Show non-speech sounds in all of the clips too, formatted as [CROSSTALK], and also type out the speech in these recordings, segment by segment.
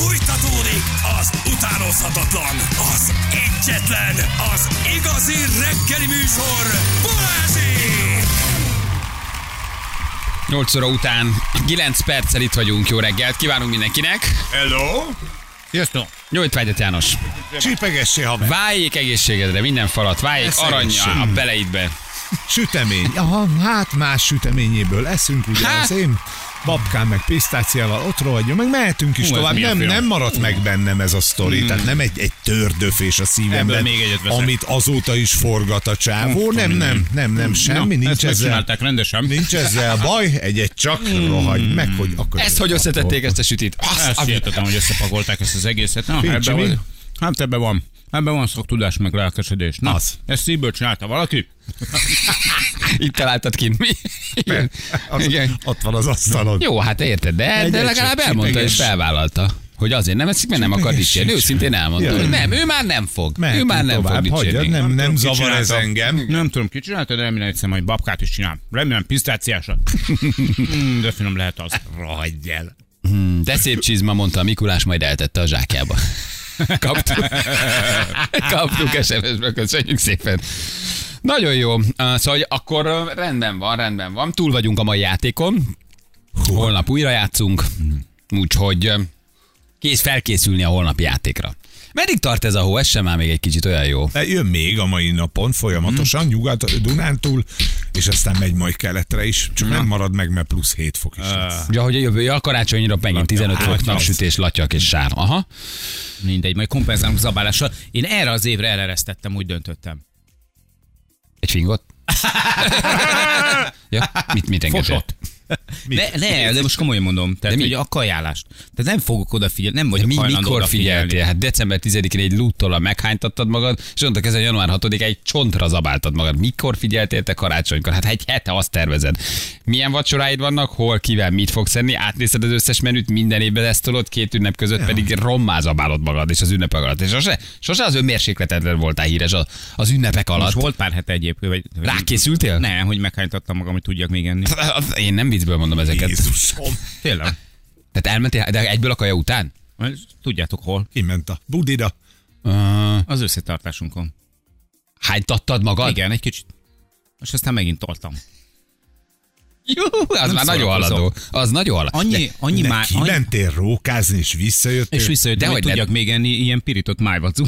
Fújtatódik az utánozhatatlan, az egyetlen, az igazi reggeli műsor, Balázsék! 8 óra után 9 perccel itt vagyunk. Jó reggelt kívánunk mindenkinek. Hello? Sziasztok! Nyújtvágyat János. Csípegessé, haver. Váljék egészségedre, minden falat. Váljék egészség. a beleidbe. Sütemény. Aha, hát más süteményéből eszünk, ugye Hát. az én babkám meg pisztáciával ott rohadjon, meg mehetünk is Hú, tovább. Nem, nem maradt meg bennem ez a sztori, tehát nem egy, egy tördöfés a szívemben, Ebből még egyet veszek. amit azóta is forgat a csávó. Nem, nem, nem, nem, semmi, Na, nincs ezzel. rendesen. Nincs ezzel baj, egy-egy csak rohagy meg, hogy akkor... Ezt hogy összetették ezt a sütit? Azt, Ezt ami- hogy összepakolták ezt az egészet. Na, van, hát ebben van. Ebben van szaktudás, meg lelkesedés. Na, Az. ezt szívből csinálta valaki? [LAUGHS] Itt találtad ki. Mi? Igen. Az, Igen. Ott van az asztalon. Jó, hát érted, de, Egy- de legalább elmondta és felvállalta. Hogy azért nem eszik, mert nem akar dicsérni. Őszintén elmondta, hogy nem, ő már nem fog. Ő Mehetünk már nem fog tovább, hagyjad, dicsérni. nem, nem Ki zavar ez engem. Nem tudom, ki csinálta, de remélem egyszer majd babkát is csinál. Remélem pisztáciásat. Mm, de finom lehet az. Rohadj el. De szép csizma, mondta Mikulás, majd eltette a zsákjába. [LAUGHS] Kaptuk. Kaptuk SMS-be, köszönjük szépen. Nagyon jó. Szóval hogy akkor rendben van, rendben van. Túl vagyunk a mai játékon. Holnap újra játszunk. Úgyhogy kész felkészülni a holnapi játékra. Meddig tart ez a hó? Ez sem már még egy kicsit olyan jó. De Jön még a mai napon folyamatosan, Mhm. nyugat Dunántúl, és aztán megy majd keletre is, csak nem marad meg, mert plusz 7 fok is lesz. Ugye, hogy a jövő a karácsonyra megint 15 fok napsütés, latyak és sár. Aha. Mindegy, majd kompenzálunk zabálással. Én erre az évre eleresztettem, úgy döntöttem. Egy fingot? [LAUGHS] ja, mit, mit engedtél? Fosott. Ne, ne, de most komolyan mondom. Tehát, mi? hogy a kajálást. Tehát nem fogok odafigyelni, nem De vagyok mi, mikor figyeltél? Hát december 10-én egy lúttól meghánytattad magad, és onnantól kezdve január 6-ig egy csontra zabáltad magad. Mikor figyeltél te karácsonykor? Hát egy hete azt tervezed. Milyen vacsoráid vannak, hol, kivel, mit fogsz enni? Átnézed az összes menüt, minden évben ezt tolod, két ünnep között pedig rommá zabálod magad, és az ünnepek alatt. És sose, sose az önmérsékletedről voltál híres az, az ünnepek alatt. Most volt pár hete egyébként. Vagy, Rákészültél? Nem, hogy meghánytattam magam, hogy tudjak még enni. [LAUGHS] Én nem viccből mondom ezeket. Jézusom. Tényleg. Tehát elmentél, de egyből a kaja után? Tudjátok hol? Kiment a budida. Uh, Az összetartásunkon. hánytattad magad? Igen, egy kicsit. És aztán megint toltam. Jó, az Nem már nagyon haladó. Az nagyon haladó. Annyi, annyi már... Annyi, kimentél rókázni, és visszajöttél. és visszajöttem, Dehogy hogy ne- tudjak még enni ilyen pirított májvacú.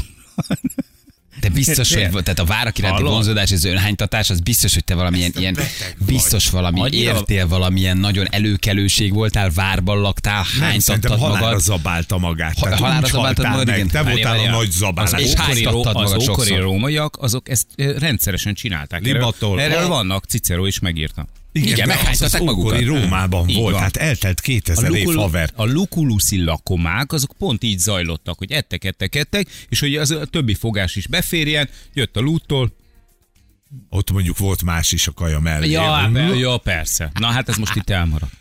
De biztos, hogy tehát a várak iránti vonzódás és az önhánytatás, az biztos, hogy te valamilyen Ezt ilyen, beteg vagy. biztos valami, Annyira- értél valamilyen nagyon előkelőség voltál, várban laktál, hánytattad halálra magad. zabálta magát. Ha- halálra zabáltad magad, meg. igen. Te voltál a nagy Az zabálás. és hánytattad ró- az magad ókori sokszor. rómaiak, azok ezt rendszeresen csinálták. Erről, erről vannak, Cicero is megírta. Igen, az az magukat. Rómában Így volt, van. hát eltelt 2000 év haver. a lukuluszi lakomák, azok pont így zajlottak, hogy ettek, ettek, ettek, és hogy az a többi fogás is beférjen, jött a lúttól. Ott mondjuk volt más is a kaja mellé. Ja, ja, persze. Na hát ez most itt elmaradt.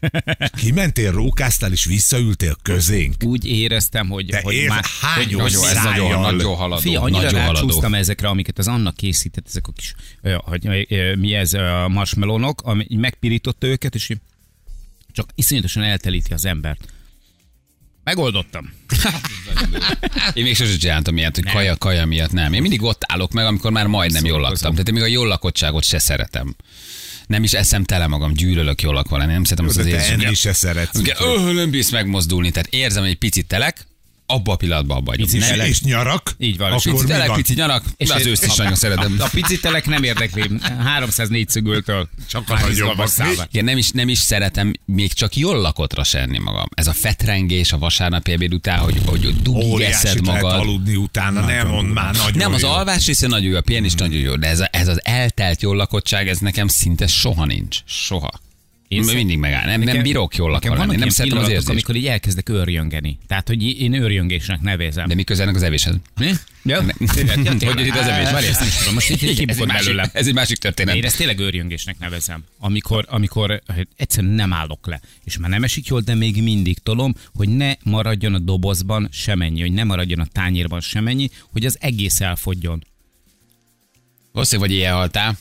[LAUGHS] Kimentél, rókáztál, és visszaültél közénk. Úgy éreztem, hogy, De hogy ér, már... hány hogy Nagyon, ez nagyon, nagyon haladó. Fia, annyira nagyon haladó. ezekre, amiket az Anna készített, ezek a kis, hogy, mi ez, ö, marshmallowok, ami megpirította őket, és csak iszonyatosan eltelíti az embert. Megoldottam. Én még sosem csináltam ilyet, hogy Nem. kaja, kaja miatt nem. Én mindig ott állok meg, amikor már majdnem jól laktam. Tehát én még a jól lakottságot se szeretem. Nem is eszem tele magam, gyűlölök jól lakva lenni, nem szeretem azt az érzést. enni se szeretsz. Öh, nem bízsz megmozdulni, tehát érzem, hogy egy picit telek, abba a pillanatban abba hagyom. Pici Nem- telek. És nyarak? Így van, Akkor pici Pici telek, pici nyarak, és az én- őszt is nagyon szeretem. A, a picitelek nem érdekli. 304 szögültől. Csak a nagyobbak. Igen, nem is, nem is szeretem még csak jól lakottra senni magam. Ez a fetrengés a vasárnapi ebéd után, hogy, hogy dugig eszed lehet magad. aludni utána, nem mondd már nagyon Nem, az jó. alvás része nagyon jó, a pihen is nagyon jó, de ez, a, ez az eltelt jól lakottság, ez nekem szinte soha nincs. Soha. Én szer- mindig megáll. Nem, nem bírok jól vannak Nem ilyen szeretem az érzést. amikor így elkezdek őrjöngeni. Tehát, hogy én őrjöngésnek nevezem. De mi közelnek az evéshez? Mi? Ja? Hogy itt az evés? Várj, ezt nem tudom. Most itt Ez egy másik-. Ez egy másik történet. Én ezt tényleg őrjöngésnek nevezem. Amikor, amikor egyszerűen nem állok le, és már nem esik jól, de még mindig tolom, hogy ne maradjon a dobozban semennyi, hogy ne maradjon a tányérban semennyi, hogy az egész elfogjon. Valószínűleg vagy éjjel haltál.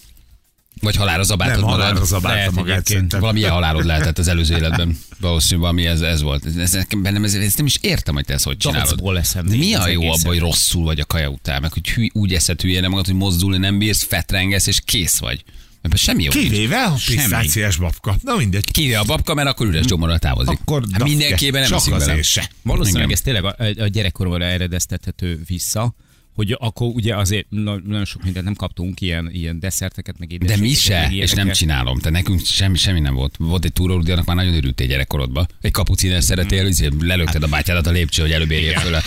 Vagy halálra zabáltad Nem, magad. halálra zabálta Lehet magát szerintem. Valamilyen halálod lehetett az előző életben. Valószínűleg valami ez, ez volt. Ez, ez, bennem ez, ezt nem is értem, hogy te ezt hogy csinálod. Eszem De mi a az jó abban, hogy rosszul vagy a kaja után, meg hogy hű, úgy eszed hülyén magad, hogy mozdulni nem bírsz, fetrengesz és kész vagy. Ebben semmi jó. Kivéve a pisztáciás babka. Na mindegy. Kivéve a babka, mert akkor üres gyomorral távozik. Akkor hát mindenképpen nem csak bele. azért se. Valószínűleg Igen. ez tényleg a, a gyerekkoromra eredeztethető vissza, hogy akkor ugye azért na- nagyon sok mindent nem kaptunk, ilyen, ilyen desszerteket, meg De édességeket, mi meg se, és nem csinálom. Te nekünk semmi, semmi nem volt. Volt egy túrórudi, annak már nagyon örültél gyerekkorodba. Egy kapuciner szeretél, mm. lelökted a bátyádat a lépcső, hogy előbb érjél föl a,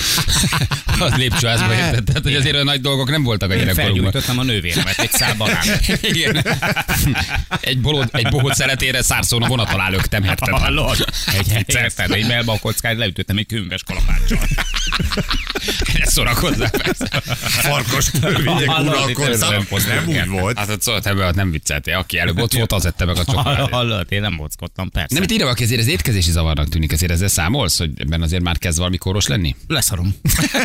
[LAUGHS] a lépcsőházba, érted? Tehát, hogy azért olyan nagy dolgok nem voltak a gyerekkorunkban. felgyújtottam a nővéremet egy szál. [LAUGHS] Igen. Egy, bolod, egy bohóc szeretére szárszón a vonat alá löktem, érted? Hallod? Egy egyszer, egy melba a kockát, leütöttem egy könyves kalapáccsal. [LAUGHS] Ne szórakozzál persze. Farkas törvények itt Nem úgy volt. Hát ott szólt nem vicceltél. Aki előbb ott volt, az ette meg a csokoládét. [LAUGHS] Hallod, én nem mockodtam, persze. Nem, itt írva, aki azért az étkezési zavarnak tűnik, azért ezzel számolsz, hogy ebben azért már kezd valami koros lenni? Leszarom.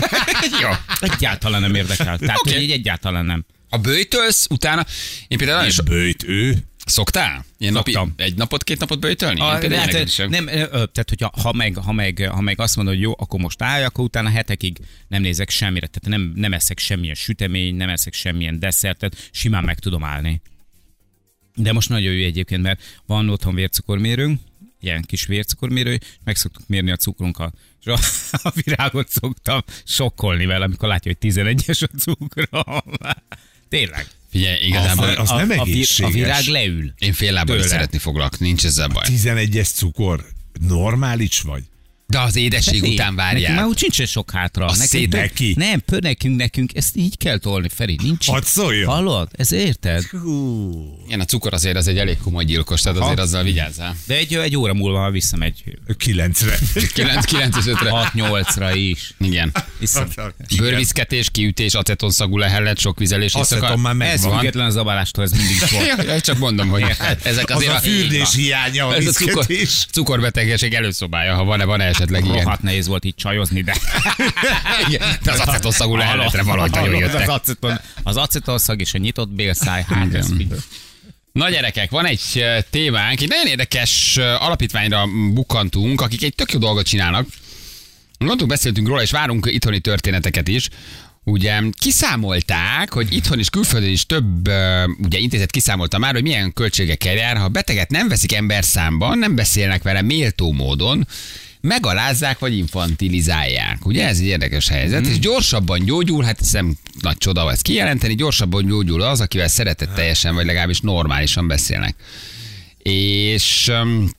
[LAUGHS] Jó. Egyáltalán nem érdekel. Tehát, Oké. hogy így egyáltalán nem. A bőjtölsz, utána, én például nagyon bőjt ő. Szoktál? Ilyen napi, egy napot, két napot bőjtölni? Én A, hát, nem, tehát, hogyha ha meg, ha, meg, ha meg azt mondod, hogy jó, akkor most állj, akkor utána hetekig nem nézek semmire. Tehát nem, nem eszek semmilyen sütemény, nem eszek semmilyen desszertet, simán meg tudom állni. De most nagyon jó egyébként, mert van otthon vércukormérőnk, ilyen kis vércukormérő, és meg szoktuk mérni a cukrunkat. És a, [LAUGHS] a virágot szoktam sokkolni vele, amikor látja, hogy 11-es a cukrom. [LAUGHS] Tényleg. Figyelj, igazából Az- az a, nem a, a virág leül. én fél lábbal is szeretni foglak, nincs ezzel baj. 11-es cukor. Normális vagy? De az édesség Feri, után Nekünk már úgy sincs sok hátra. A tök- neki. Nem, pő nekünk, nekünk ezt így kell tolni, Feri. Nincs. Hadd szóljon. Hallod? Ez érted? Igen, a cukor azért az egy elég komoly gyilkos, tehát azért azzal vigyázzál. De egy, egy óra múlva ha visszamegy 9-re. 9 95-re. 6-8-ra is. Igen. Vissza. Bőrviszketés, kiütés, acetonszagú lehellet, sok vizelés. Aceton már Ez megvan. van. Független az zabálástól ez mindig is volt. [LAUGHS] Csak mondom, hogy ezek Az azért a fürdés hiánya, a ez a cukor, cukorbetegség előszobája, ha van-e, van-e esetleg ilyen. Rohadt nehéz volt itt csajozni, de... [LAUGHS] Igen, de az acetonszagú lehelletre valahogy nagyon jöttek. Az, aceton, az acetonszag és a nyitott bélszáj, hát ez. Na gyerekek, van egy témánk, egy nagyon érdekes alapítványra bukantunk, akik egy tök jó dolgot csinálnak. Mondtunk, beszéltünk róla, és várunk itthoni történeteket is. Ugye kiszámolták, hogy itthon is külföldön is több ugye, intézet kiszámolta már, hogy milyen költségekkel jár, ha a beteget nem veszik ember számban, nem beszélnek vele méltó módon, megalázzák vagy infantilizálják. Ugye ez egy érdekes helyzet, és gyorsabban gyógyul, hát hiszem nagy csoda ezt kijelenteni, gyorsabban gyógyul az, akivel szeretetteljesen vagy legalábbis normálisan beszélnek. És um,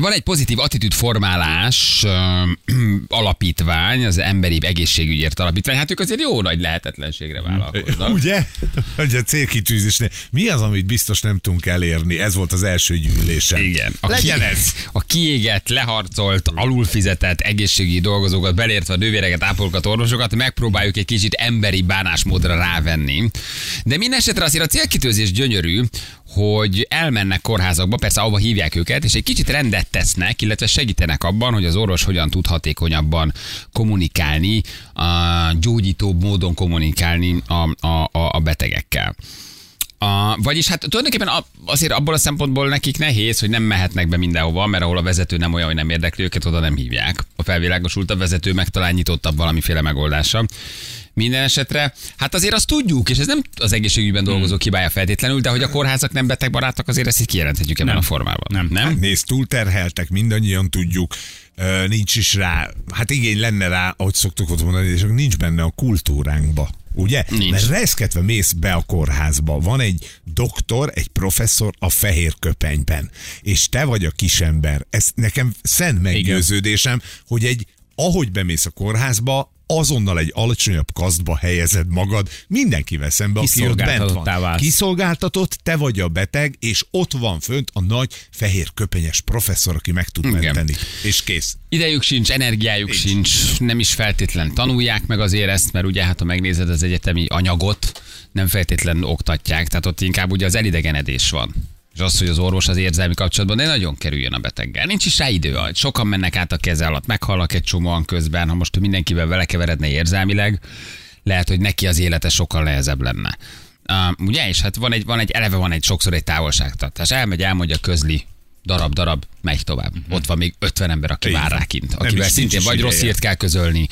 van egy pozitív attitűdformálás [CLEARS THROAT] alapítvány, az Emberi Egészségügyért Alapítvány. Hát ők azért jó nagy lehetetlenségre vállalkoznak. [LAUGHS] Ugye? Hogy a célkitűzésnél. Mi az, amit biztos nem tudunk elérni? Ez volt az első gyűlésen. Igen. A Legyen ki- ez. A kiégett, leharcolt, alulfizetett egészségügyi dolgozókat, belértve a nővéreket, ápolókat, orvosokat megpróbáljuk egy kicsit emberi bánásmódra rávenni. De minden esetre azért a célkitűzés gyönyörű, hogy elmennek kórházakba, persze ahova hívják őket, és egy kicsit rendet tesznek, illetve segítenek abban, hogy az orvos hogyan tud hatékonyabban kommunikálni, a gyógyítóbb módon kommunikálni a, a, a, betegekkel. A, vagyis hát tulajdonképpen a, azért abból a szempontból nekik nehéz, hogy nem mehetnek be mindenhova, mert ahol a vezető nem olyan, hogy nem érdekli őket, oda nem hívják. A felvilágosult a vezető meg talán nyitottabb valamiféle megoldása. Minden esetre, hát azért azt tudjuk, és ez nem az egészségügyben dolgozó hibája feltétlenül, de hogy a kórházak nem betegbarátak, azért ezt így kijelenthetjük ebben Nem. a formában. Nem. nem? Hát nézd, túlterheltek, mindannyian tudjuk. Nincs is rá, hát igény lenne rá, ahogy szoktuk ott mondani, és nincs benne a kultúránkba. Ugye? Nincs. Mert reszketve mész be a kórházba. Van egy doktor, egy professzor a fehér köpenyben. És te vagy a kisember. Ez nekem szent meggyőződésem, hogy egy, ahogy bemész a kórházba, azonnal egy alacsonyabb kasztba helyezed magad mindenkivel szembe, aki ott bent van. válsz. Kiszolgáltatott, te vagy a beteg, és ott van fönt a nagy fehér köpenyes professzor, aki meg tud Igen. menteni. És kész. Idejük sincs, energiájuk Nincs. sincs, nem is feltétlen tanulják meg azért ezt, mert ugye hát ha megnézed az egyetemi anyagot, nem feltétlen oktatják, tehát ott inkább ugye az elidegenedés van. És az, hogy az orvos az érzelmi kapcsolatban de nagyon kerüljön a beteggel. Nincs is rá idő. Sokan mennek át a keze alatt, meghalnak egy csomóan közben, ha most mindenkivel vele keveredne érzelmileg, lehet, hogy neki az élete sokkal nehezebb lenne. Uh, ugye, és hát van egy, van egy, eleve van egy sokszor egy távolságtartás. Elmegy, elmondja, közli, darab, darab, megy tovább. Uh-huh. Ott van még 50 ember, aki Így vár van. rá kint, Nem akivel is, szintén is vagy rossz ideje. hírt kell közölni,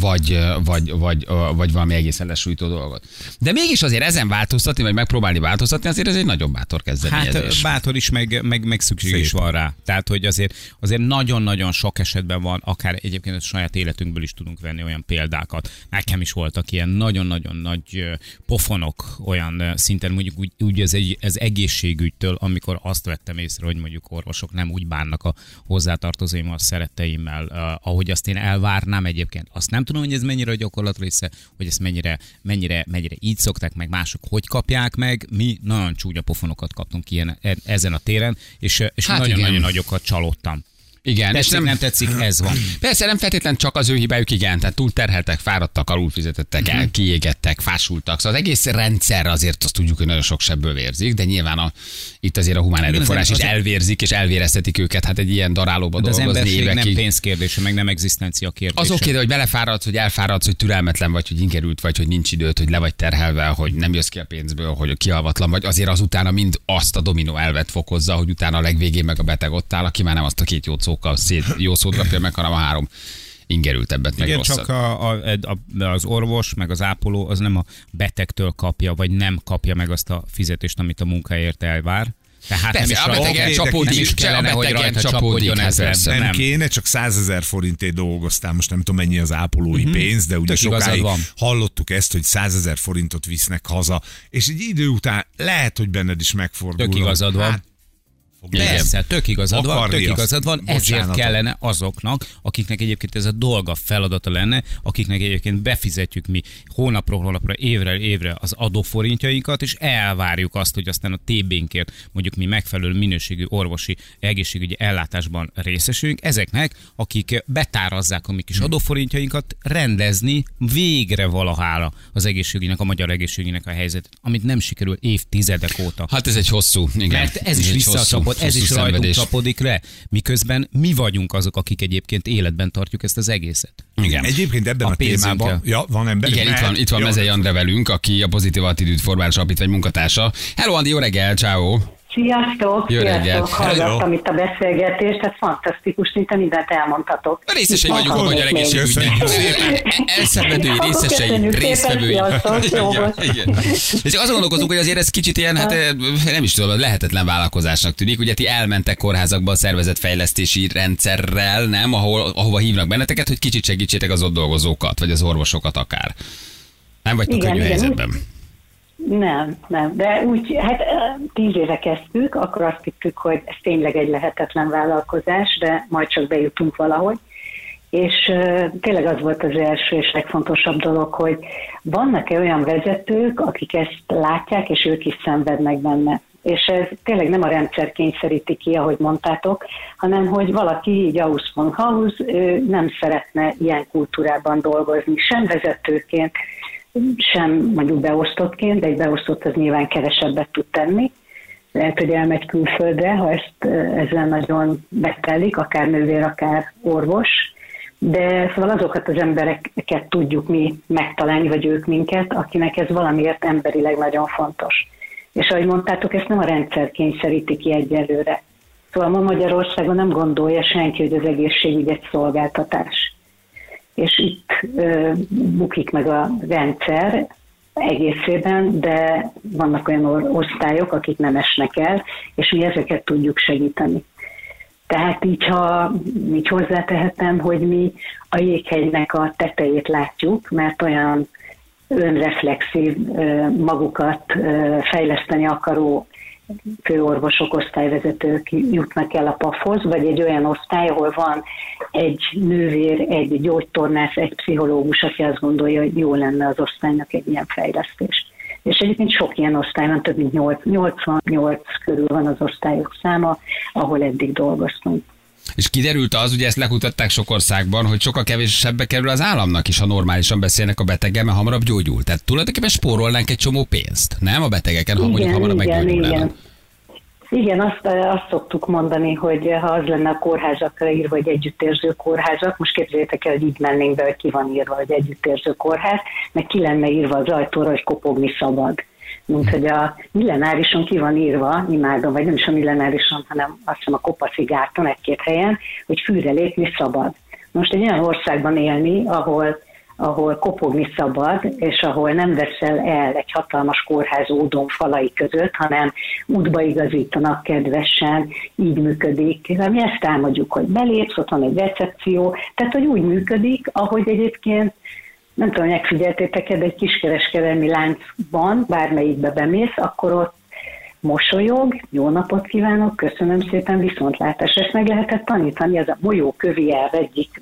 vagy, vagy, vagy, vagy valami egészen lesújtó dolgot. De mégis azért ezen változtatni, vagy megpróbálni változtatni, azért ez egy nagyon bátor kezdeményezés. Hát bátor is, meg, meg, meg szükség Szép. is van rá. Tehát, hogy azért, azért nagyon-nagyon sok esetben van, akár egyébként a saját életünkből is tudunk venni olyan példákat. Nekem is voltak ilyen nagyon-nagyon nagy pofonok olyan szinten, mondjuk úgy, úgy ez, egy, ez egészségügytől, amikor azt vettem észre, hogy mondjuk orvosok nem úgy bánnak a hozzátartozóimmal, szeretteimmel, ahogy azt én elvárnám egyébként. Azt nem tudom, hogy ez mennyire a gyakorlat része, hogy ezt mennyire, mennyire, mennyire így szokták meg, mások hogy kapják meg. Mi nagyon csúnya pofonokat kaptunk ilyen, e- ezen a téren, és, és Hát nagyon-nagyon igen. nagyokat csalódtam. Igen, Tetszik, nem, nem tetszik, ez van. Persze nem feltétlen csak az ő hibájuk, igen, tehát túl terheltek, fáradtak, alul fizetettek Mhm. el, kiégettek, fásultak. Szóval az egész rendszer azért azt tudjuk, hogy nagyon sok sebből vérzik, de nyilván a, itt azért a humán erőforrás is elvérzik és elvéreztetik őket, hát egy ilyen darálóba De az dolgozni nem évekig. pénzkérdése, meg nem egzisztencia kérdése. Az oké, de hogy belefáradsz, hogy elfáradsz, hogy türelmetlen vagy, hogy ingerült vagy, hogy nincs időt, hogy le vagy terhelve, hogy nem jössz ki a pénzből, hogy kialvatlan vagy, azért az utána mind azt a dominó elvet fokozza, hogy utána a legvégén meg a beteg ott áll, aki már nem azt a két jó szókkal szét, jó szót rapja meg, hanem a három ingerültebbet, meg Igen, rosszat. csak a, a, a, az orvos, meg az ápoló az nem a betegtől kapja, vagy nem kapja meg azt a fizetést, amit a munkáért elvár. Tehát Persze, nem a is rajta- betegen csapódik, nem is csak a kellene, hogy betegen csapódjon hát ezzel. Nem, Nem. kéne, csak 100 ezer forintért dolgoztál, most nem tudom mennyi az ápolói pénz, de ugye Tök sokáig van. hallottuk ezt, hogy 100 ezer forintot visznek haza, és egy idő után lehet, hogy benned is megfordul. Tök igazad van. Hát, fog Igen. Persze, tök igazad van, tök igazad van, ezért kellene azoknak, akiknek egyébként ez a dolga, feladata lenne, akiknek egyébként befizetjük mi hónapról hónapra, évre évre az adóforintjainkat, és elvárjuk azt, hogy aztán a TB-nkért mondjuk mi megfelelő minőségű orvosi egészségügyi ellátásban részesülünk, ezeknek, akik betárazzák a mi kis adóforintjainkat, rendezni végre valahára az egészségügynek, a magyar egészségügynek a helyzetet, amit nem sikerül évtizedek óta. Hát ez egy hosszú, igen. Mert ez is egy visszacsapod, ez is rajtunk szenvedés. csapodik le, miközben mi vagyunk azok, akik egyébként életben tartjuk ezt az egészet. Igen. Egyébként ebben A a, témában, ja, van ember. Igen, itt van, itt van Jó. Mezei André velünk, aki a Pozitív Attitűd Formálás Alapítvány munkatársa. Hello, Andi, jó reggel, ciao. Sziasztok! Jó reggelt. Hallgattam itt a beszélgetést, ez fantasztikus, szinte mindent elmondhatok. Részesei Mit vagyunk a magyar egészségügynek. Elszenvedői, részesei, résztvevői. [LAUGHS] És azon gondolkozunk, hogy azért ez kicsit ilyen, hát eh, nem is tudom, lehetetlen vállalkozásnak tűnik. Ugye ti elmentek kórházakba a szervezetfejlesztési rendszerrel, nem? Ahol, ahova hívnak benneteket, hogy kicsit segítsétek az ott dolgozókat, vagy az orvosokat akár. Nem vagytok Igen, könnyű igen. helyzetben. Nem, nem, de úgy, hát tíz éve kezdtük, akkor azt hittük, hogy ez tényleg egy lehetetlen vállalkozás, de majd csak bejutunk valahogy. És tényleg az volt az első és legfontosabb dolog, hogy vannak-e olyan vezetők, akik ezt látják, és ők is szenvednek benne. És ez tényleg nem a rendszer kényszeríti ki, ahogy mondtátok, hanem hogy valaki így aus von Haus ő nem szeretne ilyen kultúrában dolgozni, sem vezetőként, sem mondjuk beosztottként, egy beosztott az nyilván kevesebbet tud tenni. Lehet, hogy elmegy külföldre, ha ezt ezzel nagyon betelik, akár nővér, akár orvos. De szóval azokat az embereket tudjuk mi megtalálni, vagy ők minket, akinek ez valamiért emberileg nagyon fontos. És ahogy mondtátok, ezt nem a rendszer kényszeríti ki egyelőre. Szóval ma Magyarországon nem gondolja senki, hogy az egészségügy egy szolgáltatás és itt bukik meg a rendszer egészében, de vannak olyan osztályok, akik nem esnek el, és mi ezeket tudjuk segíteni. Tehát így, ha így hozzátehetem, hogy mi a jéghegynek a tetejét látjuk, mert olyan önreflexív, magukat fejleszteni akaró főorvosok, osztályvezetők jutnak el a PAF-hoz, vagy egy olyan osztály, ahol van egy nővér, egy gyógytornász, egy pszichológus, aki azt gondolja, hogy jó lenne az osztálynak egy ilyen fejlesztés. És egyébként sok ilyen osztály van, több mint 8, 88 körül van az osztályok száma, ahol eddig dolgoztunk. És kiderült az, ugye ezt lekutatták sok országban, hogy sokkal kevésebbe kerül az államnak is, ha normálisan beszélnek a beteggel, mert hamarabb gyógyul. Tehát tulajdonképpen spórolnánk egy csomó pénzt, nem a betegeken, ha mondjuk hamarabb meggyógyulnának. igen. Igen, azt, azt szoktuk mondani, hogy ha az lenne a kórházakra írva, hogy együttérző kórházak, most képzeljétek el, hogy így mennénk be, hogy ki van írva, hogy együttérző kórház, meg ki lenne írva az ajtóra, hogy kopogni szabad. Mint hogy a millenárison ki van írva, imádom, vagy nem is a millenárison, hanem azt hiszem a Kopacigárton egy-két helyen, hogy fűre lépni szabad. Most egy olyan országban élni, ahol ahol kopogni szabad, és ahol nem veszel el egy hatalmas kórház ódon falai között, hanem útba igazítanak kedvesen, így működik. Mi ezt támadjuk, hogy belépsz, ott van egy recepció, tehát hogy úgy működik, ahogy egyébként nem tudom, megfigyeltétek de egy kiskereskedelmi láncban, bármelyikbe bemész, akkor ott mosolyog, jó napot kívánok, köszönöm szépen, viszontlátás. Ezt meg lehetett tanítani, ez a Molyó Kövi elv egyik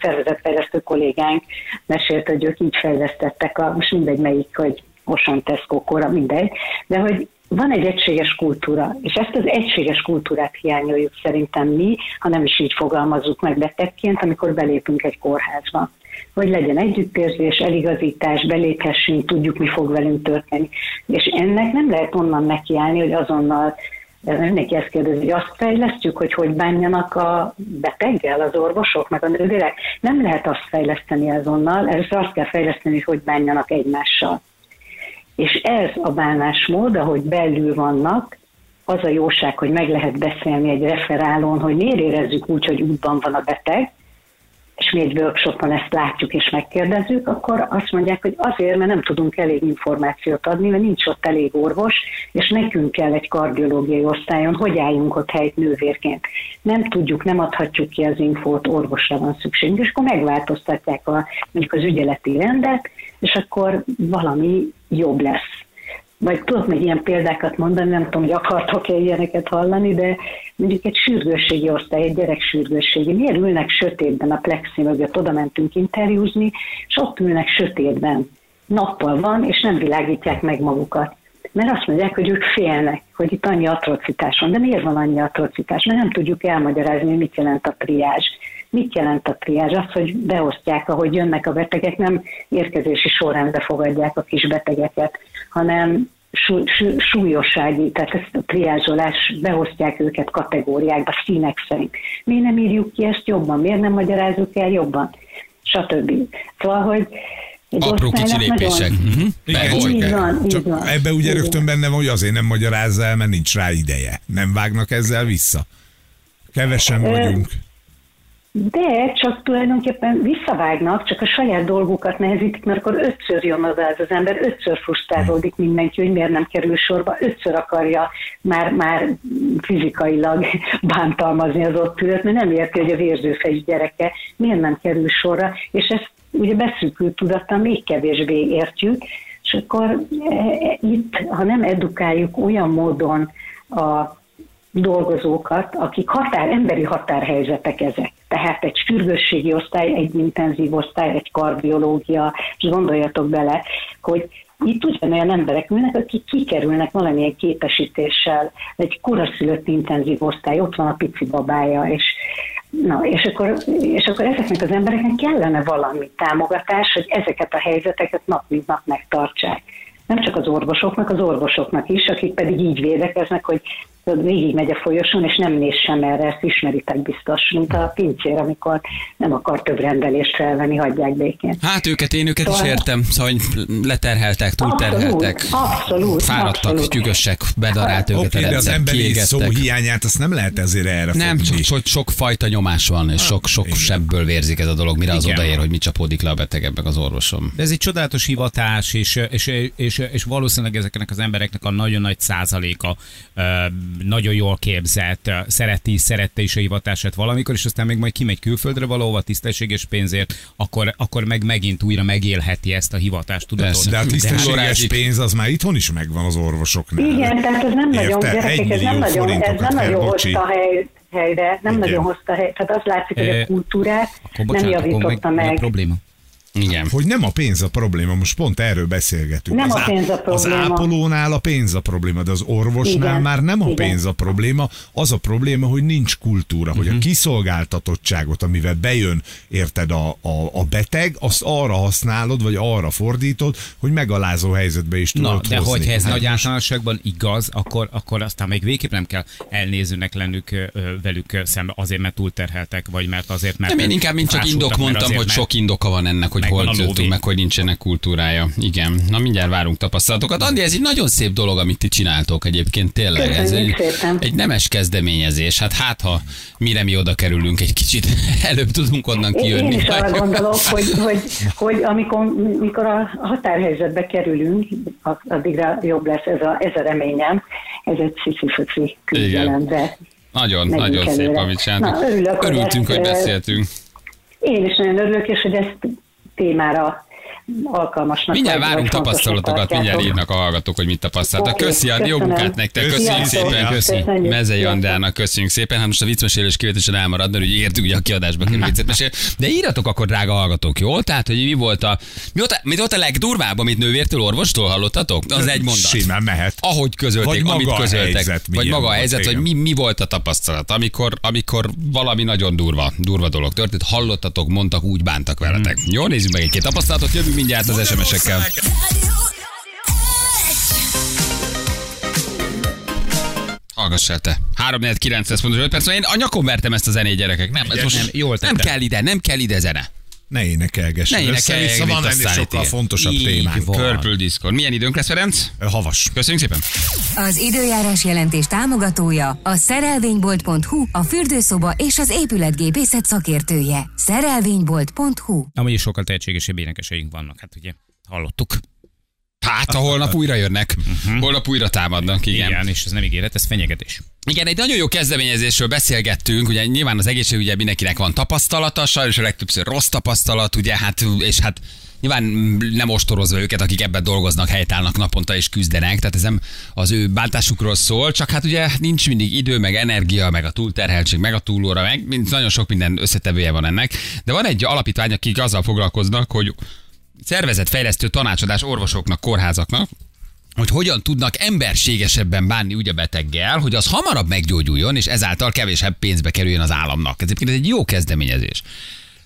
szervezetfejlesztő kollégánk mesélt, hogy ők így fejlesztettek, a, most mindegy melyik, hogy Osan Tesco kora, mindegy, de hogy van egy egységes kultúra, és ezt az egységes kultúrát hiányoljuk szerintem mi, ha nem is így fogalmazzuk meg betegként, amikor belépünk egy kórházba hogy legyen együttérzés, eligazítás, beléphessünk, tudjuk, mi fog velünk történni. És ennek nem lehet onnan nekiállni, hogy azonnal mindenki ezt kérdezi, hogy azt fejlesztjük, hogy hogy bánjanak a beteggel, az orvosok, meg a nővérek. Nem lehet azt fejleszteni azonnal, először azt kell fejleszteni, hogy hogy bánjanak egymással. És ez a bánásmód, ahogy belül vannak, az a jóság, hogy meg lehet beszélni egy referálón, hogy miért érezzük úgy, hogy útban van a beteg, egy workshopon ezt látjuk és megkérdezzük, akkor azt mondják, hogy azért, mert nem tudunk elég információt adni, mert nincs ott elég orvos, és nekünk kell egy kardiológiai osztályon, hogy álljunk ott helyt nővérként. Nem tudjuk, nem adhatjuk ki az infót, orvosra van szükségünk, és akkor megváltoztatják a, mondjuk az ügyeleti rendet, és akkor valami jobb lesz vagy tudok még ilyen példákat mondani, nem tudom, hogy akartok-e ilyeneket hallani, de mondjuk egy sürgősségi osztály, egy gyerek sürgősségi, miért ülnek sötétben a plexi mögött, oda mentünk interjúzni, és ott ülnek sötétben. Nappal van, és nem világítják meg magukat. Mert azt mondják, hogy ők félnek, hogy itt annyi atrocitás van. De miért van annyi atrocitás? Mert nem tudjuk elmagyarázni, hogy mit jelent a triázs. Mit jelent a triázs? Az, hogy beosztják, ahogy jönnek a betegek, nem érkezési sorrendbe fogadják a kis betegeket, hanem súlyossági, tehát ezt a triázsolás, beosztják őket kategóriákba, színek szerint. Miért nem írjuk ki ezt jobban? Miért nem magyarázzuk el jobban? Stb. Szóval, hogy egy Apró kicsi lépések. Nagyon... Uh-huh. Így van, így van. Ebbe ugye rögtön benne van, hogy azért nem magyarázza el, mert nincs rá ideje. Nem vágnak ezzel vissza. Kevesen vagyunk. De csak tulajdonképpen visszavágnak, csak a saját dolgukat nehezítik, mert akkor ötször jön az az ember, ötször frusztrálódik mindenki, hogy miért nem kerül sorba, ötször akarja már, már fizikailag [LAUGHS] bántalmazni az ott ülőt, mert nem érti, hogy a vérzőfejű gyereke miért nem kerül sorra, és ezt ugye beszűkült tudattal még kevésbé értjük, és akkor e, e, itt, ha nem edukáljuk olyan módon a dolgozókat, akik határ, emberi határhelyzetek ezek. Tehát egy sürgősségi osztály, egy intenzív osztály, egy kardiológia, és gondoljatok bele, hogy itt ugyanolyan emberek ülnek, akik kikerülnek valamilyen képesítéssel, egy koraszülött intenzív osztály, ott van a pici babája, és Na, és akkor, és akkor ezeknek az embereknek kellene valami támogatás, hogy ezeket a helyzeteket nap mint nap megtartsák. Nem csak az orvosoknak, az orvosoknak is, akik pedig így védekeznek, hogy végig megy a folyosón, és nem néz sem erre, ezt ismeritek biztos, mint a pincér, amikor nem akar több rendelést felvenni, hagyják békén. Hát őket, én őket szóval... is értem, szóval leterheltek, túlterheltek, abszolút, abszolút, fáradtak, abszolút. tyügösek, bedarált őket okay, a rendszer, az emberi szó hiányát, azt nem lehet ezért erre Nem, fogni. sok, sok fajta nyomás van, és sok, sok Igen. sebből vérzik ez a dolog, mire az odaér, hogy mi csapódik le a betegebbek az orvosom. De ez egy csodálatos hivatás, és, és, és, és valószínűleg ezeknek az embereknek a nagyon nagy százaléka nagyon jól képzett, szereti, szerette is a hivatását valamikor, és aztán még majd kimegy külföldre valahova tisztességes pénzért, akkor, akkor meg megint újra megélheti ezt a hivatást. Tudatot. De a tisztességes pénz az már itthon is megvan az orvosoknál. Igen, tehát ez nem nagyon, gyerekek, ez nem nagyon, ez nem nagyon hozta hely, helyre, nem Igen. nagyon hozta hely, tehát az látszik, hogy a kultúrát nem javította meg. meg. A probléma? Igen. Hogy nem a pénz a probléma, most pont erről beszélgetünk. Nem az a pénz a probléma. Az ápolónál a pénz a probléma, de az orvosnál Igen. már nem a Igen. pénz a probléma, az a probléma, hogy nincs kultúra, uh-huh. hogy a mhm. kiszolgáltatottságot, amivel bejön, érted, a, a, a beteg, azt arra használod, vagy arra fordítod, hogy megalázó helyzetbe is tudod Na, de hozni. hogy ez hát nagy általánosságban igaz, akkor, akkor aztán még végképp nem kell elnézőnek lennük velük szembe azért, mert túlterheltek, vagy mert azért, mert... Nem, én inkább mint csak indok mondtam, hogy sok indoka van ennek, hogy hogy hol jutottunk, meg hogy nincsenek kultúrája. Igen. Na mindjárt várunk tapasztalatokat. Andi, ez egy nagyon szép dolog, amit ti csináltok egyébként, tényleg. Ez Köszönjük egy, szépen. egy nemes kezdeményezés. Hát hát, ha mire mi oda kerülünk egy kicsit, [LAUGHS] előbb tudunk onnan Én, kijönni. én is arra gondolok, [LAUGHS] hogy, hogy, hogy amikor, mikor a határhelyzetbe kerülünk, addigra jobb lesz ez a, ez a reményem. Ez egy cici küzdelem, de Nagyon, Megyünk nagyon szép, amit csináltunk. Na, örülök, hogy Örültünk, ezt, hogy beszéltünk. én is nagyon örülök, és hogy ezt témára alkalmasnak Mindjárt várunk tapasztalatokat, mindjárt írnak a hallgatók, hogy mit tapasztaltak. Oké, Köszi, Andi, jó munkát nektek, köszönjük szépen. Köszönjük. Mezei. Andának köszönjük szépen. Hát most a viccmesélés kivételesen elmarad, mert ugye értük, ugye a kiadásba kerül viccet mesél. De írjatok akkor, drága hallgatók, jó? Tehát, hogy mi volt a, mi volt a, mi volt a legdurvább, amit nővértől, orvostól hallottatok? Az egy mondat. Simán mehet. Ahogy közölték, Vagy amit közöltek. helyzet, vagy maga a helyzet, vagy mi, mi volt a tapasztalat, amikor, amikor valami nagyon durva, durva dolog történt, hallottatok, mondtak, úgy bántak veletek. Jó, nézzük meg egy-két tapasztalatot, jövünk mindjárt az SMS-ekkel. Hallgass el te. 3 4 9 pontos 5 perc. Én a nyakon vertem ezt a zenét, gyerekek. Nem, ez most nem, jól nem tetted. kell ide, nem kell ide zene. Ne énekelgessen. Ne énekelj, van ennél sokkal fontosabb témánk. Purple Discord. Milyen időnk lesz, Ferenc? Havas. Köszönjük szépen. Az időjárás jelentés támogatója a szerelvénybolt.hu, a fürdőszoba és az épületgépészet szakértője. Szerelvénybolt.hu Amúgy is sokkal tehetségesebb énekeseink vannak, hát ugye hallottuk. Hát, ha holnap újra jönnek. Holnap újra támadnak, igen. Igen, és ez nem ígéret, ez fenyegetés. Igen, egy nagyon jó kezdeményezésről beszélgettünk, ugye nyilván az egészségügyen mindenkinek van tapasztalata, sajnos a legtöbbször rossz tapasztalat, ugye hát, és hát nyilván nem ostorozva őket, akik ebben dolgoznak, helytállnak naponta és küzdenek, tehát ez nem az ő bántásukról szól, csak hát ugye nincs mindig idő, meg energia, meg a túlterheltség, meg a túlóra, meg mind, nagyon sok minden összetevője van ennek, de van egy alapítvány, akik azzal foglalkoznak, hogy szervezetfejlesztő tanácsadás orvosoknak, kórházaknak, hogy hogyan tudnak emberségesebben bánni úgy a beteggel, hogy az hamarabb meggyógyuljon, és ezáltal kevésebb pénzbe kerüljön az államnak. Ez egyébként egy jó kezdeményezés.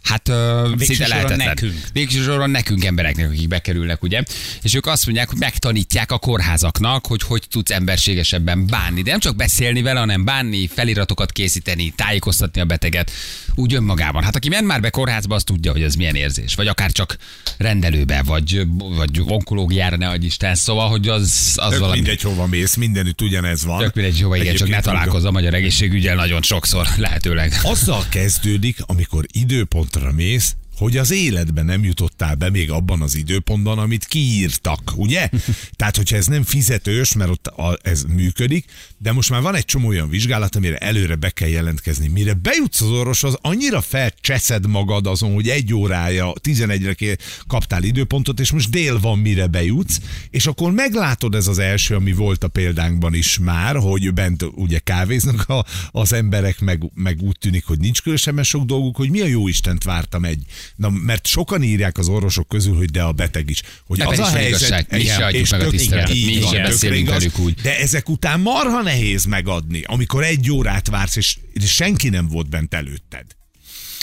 Hát uh, Végső szinte soron lehetetlen. nekünk. Végső soron nekünk embereknek, akik bekerülnek, ugye? És ők azt mondják, hogy megtanítják a kórházaknak, hogy hogy tudsz emberségesebben bánni. De nem csak beszélni vele, hanem bánni, feliratokat készíteni, tájékoztatni a beteget úgy önmagában. Hát aki ment már be kórházba, az tudja, hogy ez milyen érzés. Vagy akár csak rendelőbe, vagy, vagy onkológiára, ne adj Isten. Szóval, hogy az, az Tök valami... mindegy, hova mész, mindenütt ugyanez van. Tök mindegy, jó, igen, csak ne találkozz a magyar egészségügyel nagyon sokszor, [LAUGHS] lehetőleg. Azzal kezdődik, amikor időpontra mész, hogy az életben nem jutottál be még abban az időpontban, amit kiírtak, ugye? [LAUGHS] Tehát, hogyha ez nem fizetős, mert ott a, ez működik, de most már van egy csomó olyan vizsgálat, amire előre be kell jelentkezni. Mire bejutsz az orvoshoz, annyira felcseszed magad azon, hogy egy órája, 11-re ké- kaptál időpontot, és most dél van, mire bejutsz, és akkor meglátod ez az első, ami volt a példánkban is már, hogy bent ugye kávéznak a, az emberek, meg, meg úgy tűnik, hogy nincs különösebben sok dolguk, hogy mi a jó Istent vártam egy. Na, mert sokan írják az orvosok közül, hogy de a beteg is. Hogy Ebben is van igazság. Mi se adjuk és meg a tiszteletet. Mi tökre beszélünk velük úgy. De ezek után marha nehéz megadni, amikor egy órát vársz, és senki nem volt bent előtted.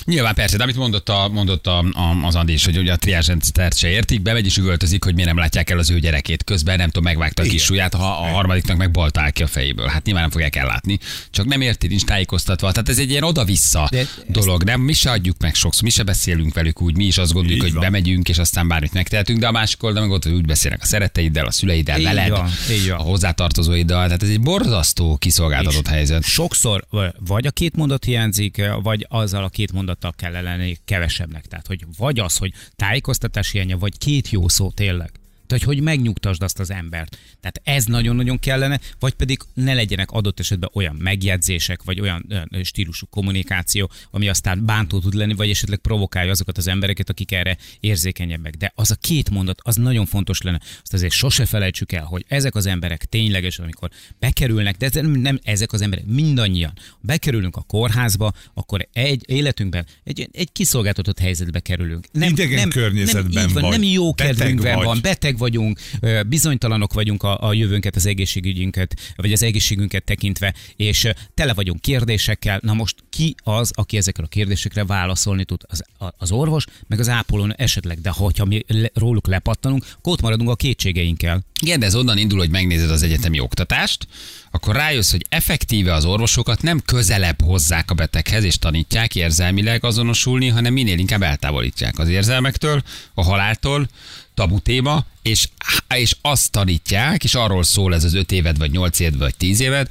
Nyilván persze, de amit mondott, a, mondott a, a, az Andi is, hogy ugye a triázsrendszert se értik, bemegy és üvöltözik, hogy miért nem látják el az ő gyerekét. Közben nem tudom, megvágta a kis ujját, ha a harmadiknak meg baltál ki a fejéből. Hát nyilván nem fogják ellátni. Csak nem érti, nincs tájékoztatva. Tehát ez egy ilyen oda-vissza De dolog. Nem, mi se adjuk meg sokszor, mi se beszélünk velük úgy, mi is azt gondoljuk, Így hogy van. bemegyünk, és aztán bármit megtehetünk, de a másik oldalon meg ott, hogy úgy beszélnek a szeretteiddel, a szüleiddel, Így veled, van, így van. a hozzátartozóiddal. Tehát ez egy borzasztó kiszolgáltatott helyzet. Sokszor vagy a két mondat hiányzik, vagy azzal a két mondattal kell lenni kevesebbnek. Tehát, hogy vagy az, hogy tájékoztatás hiánya, vagy két jó szó tényleg. Tehát, hogy megnyugtasd azt az embert. Tehát ez nagyon-nagyon kellene, vagy pedig ne legyenek adott esetben olyan megjegyzések, vagy olyan, olyan stílusú kommunikáció, ami aztán bántó tud lenni, vagy esetleg provokálja azokat az embereket, akik erre érzékenyebbek. De az a két mondat, az nagyon fontos lenne. Azt azért sose felejtsük el, hogy ezek az emberek ténylegesen, amikor bekerülnek, de nem, nem ezek az emberek, mindannyian bekerülünk a kórházba, akkor egy életünkben egy, egy kiszolgáltatott helyzetbe kerülünk. Nem, Idegen nem, környezetben nem, így van, vagy. nem jó kedvünkben vagy. van, beteg vagyunk, bizonytalanok vagyunk a, a jövőnket, az egészségügyünket, vagy az egészségünket tekintve, és tele vagyunk kérdésekkel. Na most ki az, aki ezekre a kérdésekre válaszolni tud? Az, az orvos, meg az ápoló esetleg, de hogyha mi róluk lepattanunk, ott maradunk a kétségeinkkel. Igen, de ez onnan indul, hogy megnézed az egyetemi oktatást, akkor rájössz, hogy effektíve az orvosokat nem közelebb hozzák a beteghez, és tanítják érzelmileg azonosulni, hanem minél inkább eltávolítják az érzelmektől, a haláltól, tabu téma, és, és azt tanítják, és arról szól ez az öt éved, vagy nyolc éved, vagy tíz éved,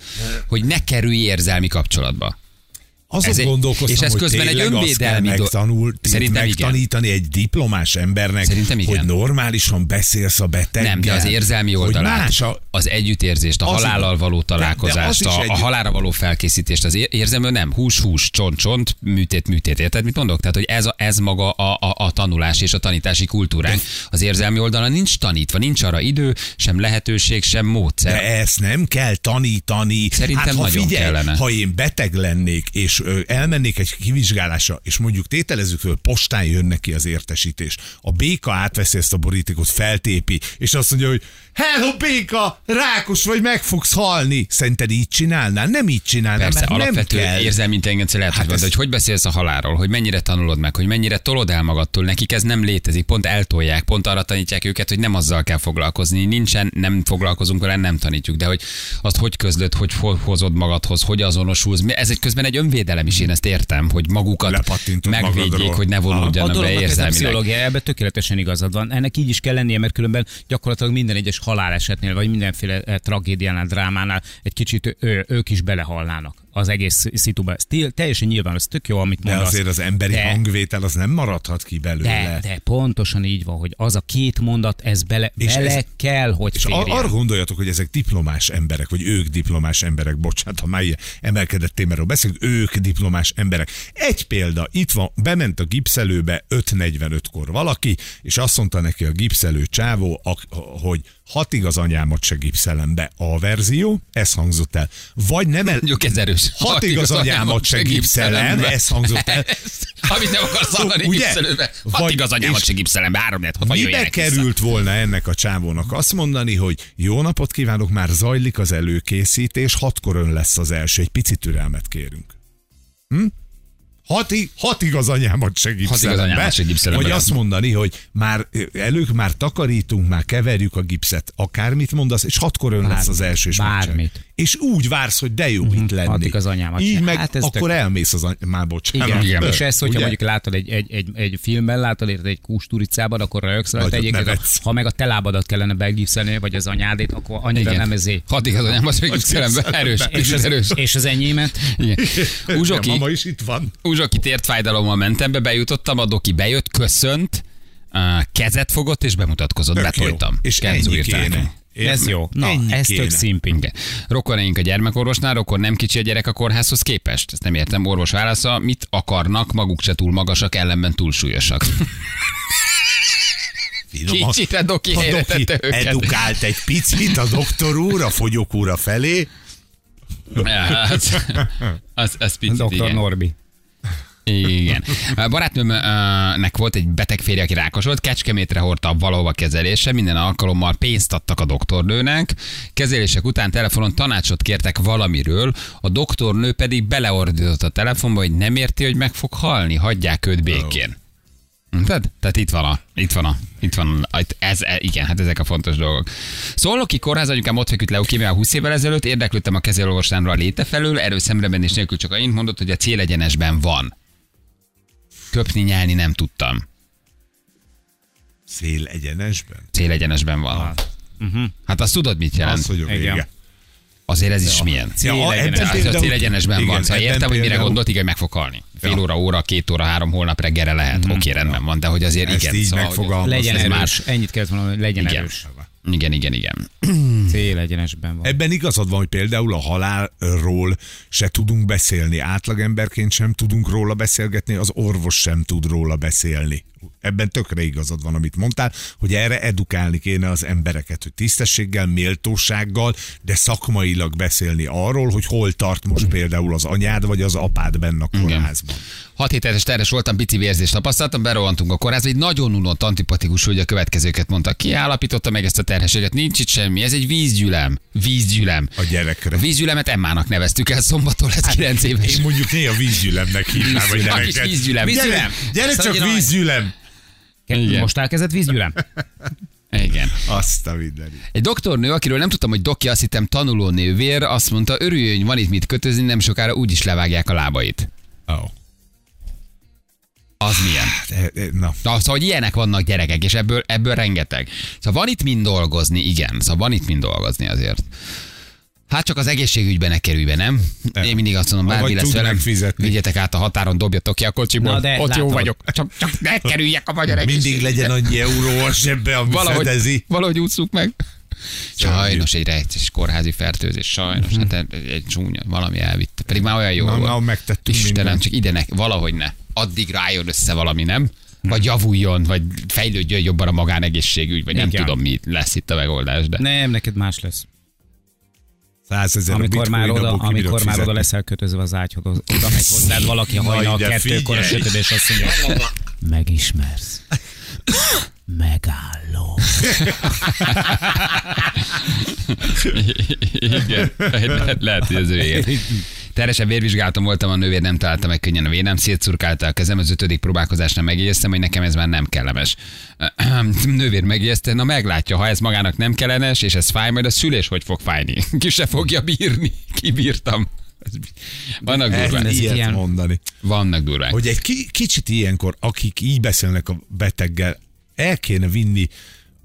hogy ne kerülj érzelmi kapcsolatba. Azon Ez egy- gondolkoztam, és ez közben egy önvédelmi megtanul, Szerintem igen. megtanítani egy diplomás embernek, Szerintem igen. hogy normálisan beszélsz a beteggel. Nem, de az érzelmi oldalát, más a, az együttérzést, a Az halállal való De- de találkozást, a, egy- a halálra való felkészítést, az ér- érzelmű nem, hús-hús, csont-csont, műtét-műtét, érted, mit mondok? Tehát, hogy ez, a, ez maga a, a, a tanulás és a tanítási kultúránk. Az érzelmi oldalon nincs tanítva, nincs arra idő, sem lehetőség, sem módszer. de ezt nem kell tanítani. Szerintem hát, ha nagyon figyelj, kellene. Ha én beteg lennék, és ö, elmennék egy kivizsgálásra, és mondjuk tételezzük, hogy postán jön neki az értesítés. A béka átveszi ezt a borítékot, feltépi, és azt mondja, hogy hello béka, rákos vagy, meg fogsz halni. Szerinted így csinálnál? Nem így csinálnál, Persze, mert nem alapvető kell. érzelmi intelligencia lehet, Hát hát ez- hogy hogy beszélsz a halálról, hogy mennyire tanulod meg, hogy mennyire tolod el magadtól, nekik ez nem létezik, pont eltolják, pont arra tanítják őket, hogy nem azzal kell foglalkozni, nincsen, nem foglalkozunk vele, nem tanítjuk, de hogy azt hogy közlöd, hogy ho- hozod magadhoz, hogy azonosulsz, ez egy közben egy önvédelem is, én ezt értem, hogy magukat megvédjék, magadról. hogy ne A vonuljanak be a érzelmileg. pszichológia, ebben tökéletesen igazad van. Ennek így is kell lennie, mert különben gyakorlatilag minden egyes halálesetnél, vagy mindenféle eh, tragédiánál, drámánál egy kicsit ő, ők is belehalnának az egész szituba. Ez teljesen nyilván, ez tök jó, amit De mondasz. azért az emberi De- hangvétel az nem maradhat ki belőle. De, de pontosan így van, hogy az a két mondat, ez bele, És bele ez- kell, hogy És férjen. arra gondoljatok, hogy ezek diplomás emberek, vagy ők diplomás emberek, bocsánat, ha már emelkedett témáról beszélünk, ők diplomás emberek. Egy példa, itt van, bement a gipszelőbe 5.45-kor valaki, és azt mondta neki a gipszelő csávó, hogy hatig az anyámat se gipszelem be. A verzió, ez hangzott el. Vagy nem el... Mondjuk ez erős. Hatig az anyámat se gipszelem, ez hangzott el. [LAUGHS] Amit nem akarsz hallani Ugye? gipszelőbe. Hatig az anyámat se gipszelem három lehet, ha Mibe vissza. került volna ennek a csávónak azt mondani, hogy jó napot kívánok, már zajlik az előkészítés, hatkor ön lesz az első, egy picit türelmet kérünk. Hm? Hatig, hatig az anyámat se gipszelem anyámat Vagy azt mondani, hogy már elők már takarítunk, már keverjük a gipszet, akármit mondasz, és hatkor ön lesz az első. És Bármit. És úgy vársz, hogy de jó itt lenni. hatig az anyámat Így meg Hát ez akkor tök- elmész az anyámat. Már bocsánat. Igen, Igen. és ez, hogyha Ugye? mondjuk látod egy, egy, egy, egy filmben, látod érted egy kústuricában, akkor rögsz rajta egyébként, ha meg a te lábadat kellene begipszelni, vagy az anyádét, akkor annyira Igen. nem ezé. Hatig az anyámat se gipszelem be. Erős, És az, erős. és az enyémet? Igen. Ja, Uzsoki, mama is itt van. Uzsoki tért fájdalommal mentem be, bejutottam, a doki bejött, köszönt, kezet fogott és bemutatkozott, Tök betoltam. És Kenzo ennyi írták. Ez jó. Na, Ennyi ez kéne. tök szimpi. Igen. Rokonaink a gyermekorvosnál, rokon nem kicsi a gyerek a kórházhoz képest? Ezt nem értem. Orvos válasza, mit akarnak, maguk se túl magasak, ellenben túl súlyosak. Finom, Kicsit a doki a doki őket. edukált egy picit a doktor úr, a fogyók úra felé. Ja, az, az, az picit, Dr. igen. Norbi. Igen. A barátnőmnek volt egy beteg férje, aki rákos volt, kecskemétre hordta valahova kezelése, minden alkalommal pénzt adtak a doktornőnek, kezelések után telefonon tanácsot kértek valamiről, a doktornő pedig beleordított a telefonba, hogy nem érti, hogy meg fog halni, hagyják őt békén. Tehát, tehát itt van a, itt van a, itt van a, ez, e- igen, hát ezek a fontos dolgok. Szolnoki kórház anyukám ott feküdt leukémiával 20 évvel ezelőtt, érdeklődtem a kezelőorvostámra a léte felől, erről szemrebenés nélkül csak annyit mondott, hogy a célegyenesben van. Köpni, nyelni nem tudtam. Szél egyenesben? Célegyenesben van. Hát azt tudod, mit jelent? Az, hogy vége. Igen. Azért ez is milyen. Ja, a- ebben Hát a például- célegyenesben igen, van. Szóval értem, hogy mire például- gondolt, igen, meg fog halni. Fél Ja. óra, óra, két óra, három, holnap reggelre lehet. Oké, rendben van, de hogy azért Ezt igen. így szóval. Legyen erős. Ennyit kellett volna, hogy legyen Igen. erős. Igen, igen, igen. Cél egyenesben van. Ebben igazad van, hogy például a halálról se tudunk beszélni. Átlagemberként sem tudunk róla beszélgetni, az orvos sem tud róla beszélni. Ebben tökre igazad van, amit mondtál, hogy erre edukálni kéne az embereket, hogy tisztességgel, méltósággal, de szakmailag beszélni arról, hogy hol tart most például az anyád vagy az apád benne a kórházban. 6 hételes terhes voltam, pici vérzést tapasztaltam, berohantunk a kórházba, egy nagyon unott, antipatikus hogy a következőket mondta. Ki állapította meg ezt a terhességet? Nincs itt semmi, ez egy vízgyülem. Vízgyülem. A gyerekre. A vízgyülemet Emmának neveztük el, szombaton lesz 9 éves. Én mondjuk néha vízgyülemnek hívnám a gyereket. vízgyülem. Gyere, Vízgyülem. gyere Azt csak vízgyülem. Igen. Most elkezdett vízgyűlem? [LAUGHS] Igen. Azt a mindenit. Egy doktornő, akiről nem tudtam, hogy doki, azt hittem tanuló nővér, azt mondta, örüljön, hogy van itt mit kötözni, nem sokára úgyis levágják a lábait. Oh. Az milyen? De- de- Na, Na, szóval, hogy ilyenek vannak gyerekek, és ebből, ebből rengeteg. Szóval van itt mind dolgozni, igen. Szóval van itt mind dolgozni azért. Hát csak az egészségügyben ne kerülj be, nem? Én mindig azt mondom, bármi lesz velem, fizetni. vigyetek át a határon, dobjatok ki a kocsiból, Na, de ott jó látod. vagyok. Csak, csak ne kerüljek a magyar mindig legyen annyi euró a zsebbe, ami valahogy, fedezi. valahogy ússzuk meg. Sajnos egy rejtés kórházi fertőzés, sajnos, hát egy, csúnya, valami elvitte. Pedig már olyan jó Na, volt. na, megtettünk Istenem, mindent. csak ide ne, valahogy ne. Addig rájön össze valami, nem? Vagy javuljon, vagy fejlődjön jobban a magánegészségügy, vagy nem Igen. tudom, mi lesz itt a megoldás, de Nem, neked más lesz. Százezer a Amikor már, oda, amikor már oda leszel kötözve az ágyhoz, oda megy hozzád [LAUGHS] valaki hajnal kettőkor a figyelj! sötét, és azt mondja, megismersz. Megálló. [LAUGHS] Igen, lehet, lehet, hogy ez vége. [LAUGHS] Teresen vérvizsgálatom voltam, a nővér nem találta meg könnyen a vérem, szétszurkálta a kezem, az ötödik próbálkozásnál megjegyeztem, hogy nekem ez már nem kellemes. [CLEARS THROAT] Nővér megjegyezte, na meglátja, ha ez magának nem kellemes, és ez fáj, majd a szülés hogy fog fájni. [LAUGHS] Ki se fogja bírni. Kibírtam. Vannak durvák. Ilyet ilyen- mondani. Vannak durvák. Hogy egy ki, kicsit ilyenkor, akik így beszélnek a beteggel, el kéne vinni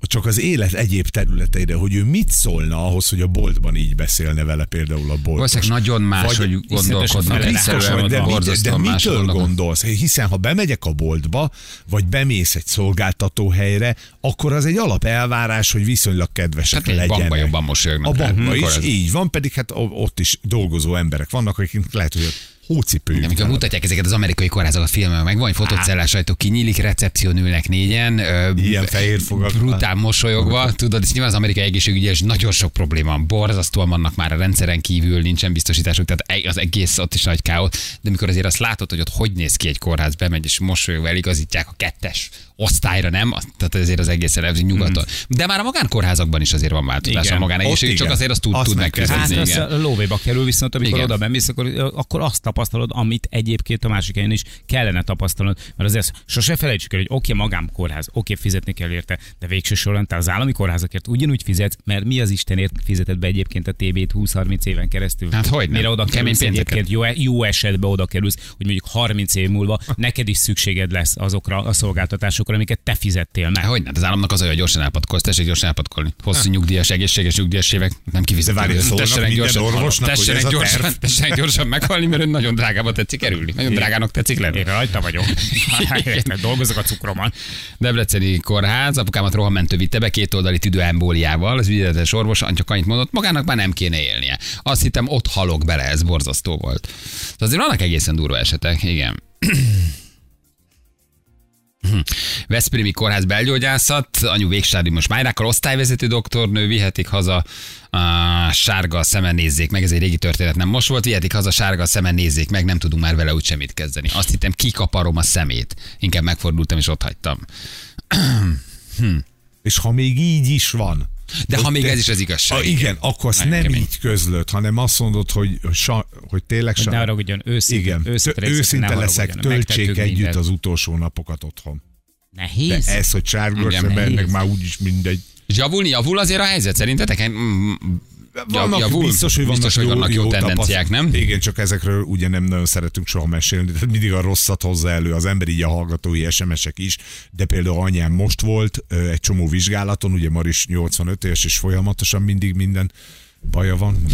csak az élet egyéb területeire, hogy ő mit szólna ahhoz, hogy a boltban így beszélne vele például a boltos. Valószínűleg nagyon más, Vagy- hogy gondolkodnak. Biztos vagy, de, mit, de mitől gondolsz? Hiszen ha bemegyek a boltba, vagy bemész egy szolgáltató helyre, akkor az egy alap elvárás, hogy viszonylag kedvesek egy legyenek. bankban jobban mosolyognak A bankban is ez- így van, pedig hát ott is dolgozó emberek vannak, akik lehet, hogy hócipőjük. Amikor van. mutatják ezeket az amerikai kórházakat a filmben, meg van egy fotócellás ajtó, kinyílik, recepción ülnek négyen, Ilyen fehér fogakkal. brutál mosolyogva, tudod, és nyilván az amerikai egészségügyi és nagyon sok probléma van, borzasztóan vannak már a rendszeren kívül, nincsen biztosításuk, tehát az egész ott is nagy káosz, de amikor azért azt látod, hogy ott hogy néz ki egy kórház, bemegy és mosolyogva eligazítják a kettes osztályra, nem? Tehát azért az egészen ez nyugaton. De már a magánkórházakban is azért van változás Igen. a magánegészségügy, Ott csak azért azt tud, Azt tud meg kell Hát igen. a lóvéba kerül, viszont amikor Igen. oda bemész, akkor, akkor azt tapasztalod, amit egyébként a másik helyen is kellene tapasztalnod. Mert azért sose felejtsük el, hogy oké, magánkórház, oké, fizetni kell érte, de végső soron te az állami kórházakért ugyanúgy fizetsz, mert mi az Istenért fizetett be egyébként a TB-t 20-30 éven keresztül. Hát hogyne. Mire oda Kemény kerülsz egyébként, jó, jó esetben oda kerülsz, hogy mondjuk 30 év múlva neked is szükséged lesz azokra a szolgáltatásokra, amiket te fizettél meg. Hogy az államnak az olyan, hogy gyorsan elpatkolsz, tessék gyorsan elpatkolni. Hosszú nyugdíjas, egészséges nyugdíjas évek, nem. De szólnak tessenek gyorsan, orvosnak, tessenek gyorsan, tessenek gyorsan meghalni, mert ön nagyon drágába tetszik kerülni. Nagyon drágának tetszik lenni. Én rajta vagyok. [LAUGHS] Mert dolgozok a cukromon. Debreceni kórház, apukámat rohamentő vitte be két oldali tüdőembóliával, az ügyeletes orvos csak annyit mondott, magának már nem kéne élnie. Azt hittem, ott halok bele, ez borzasztó volt. Tehát azért vannak egészen durva esetek, igen. [CLEARS THROAT] Veszprémi kórház belgyógyászat, anyu végstádiumos májrákkal, osztályvezető doktornő, vihetik haza a sárga szemen nézzék meg, ez egy régi történet, nem most volt, vihetik haza sárga szemen nézzék meg, nem tudunk már vele úgy semmit kezdeni. Azt hittem, kikaparom a szemét. Inkább megfordultam és ott hagytam. [CLEARS THROAT] És ha még így is van. De ha még te- ez is az igazság. A, igen, akkor azt nem kemény. így közlöd, hanem azt mondod, hogy, sa, hogy tényleg Hogy ne haragudjon, őszinte, igen, őszinte, Tö- őszinte ne leszek, töltsék együtt mindent. az utolsó napokat otthon. De Nehéz. ez, hogy embernek nehéz. már úgyis mindegy. Javulni, javul azért a helyzet szerintetek? Vannak, javul? biztos, hogy vannak, biztos, hogy vannak jó, tendenciák, nem? Igen, csak ezekről ugye nem nagyon szeretünk soha mesélni, tehát mindig a rosszat hozza elő az ember, így a hallgatói SMS-ek is, de például anyám most volt egy csomó vizsgálaton, ugye Maris 85 éves, és folyamatosan mindig minden Baja van?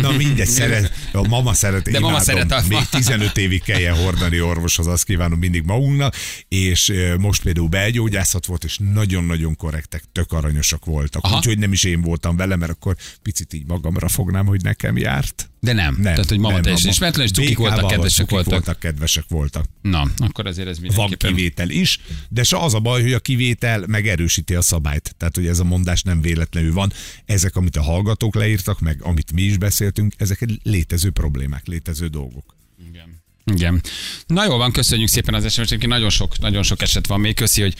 Na mindegy, szeret, a mama szeret, De mama imádom. szeret a- Még 15 évig kelljen hordani orvoshoz, azt kívánom mindig magunknak, és most például belgyógyászat volt, és nagyon-nagyon korrektek, tök aranyosak voltak. Aha. Úgyhogy nem is én voltam vele, mert akkor picit így magamra fognám, hogy nekem járt. De nem. Nem, Tehát, hogy mama teljesen mama. ismeretlen, és Békával, voltak, kedvesek voltak. voltak. kedvesek voltak. Na, akkor azért ez Van mindenképpen. kivétel is, de se az a baj, hogy a kivétel megerősíti a szabályt. Tehát, hogy ez a mondás nem véletlenül van. Ezek, amit a hallgatók leírtak, meg amit mi is beszéltünk, ezek egy létező problémák, létező dolgok. Igen. Igen. Na jó van, köszönjük szépen az sms. Nagyon sok, nagyon sok eset van még. Köszi, hogy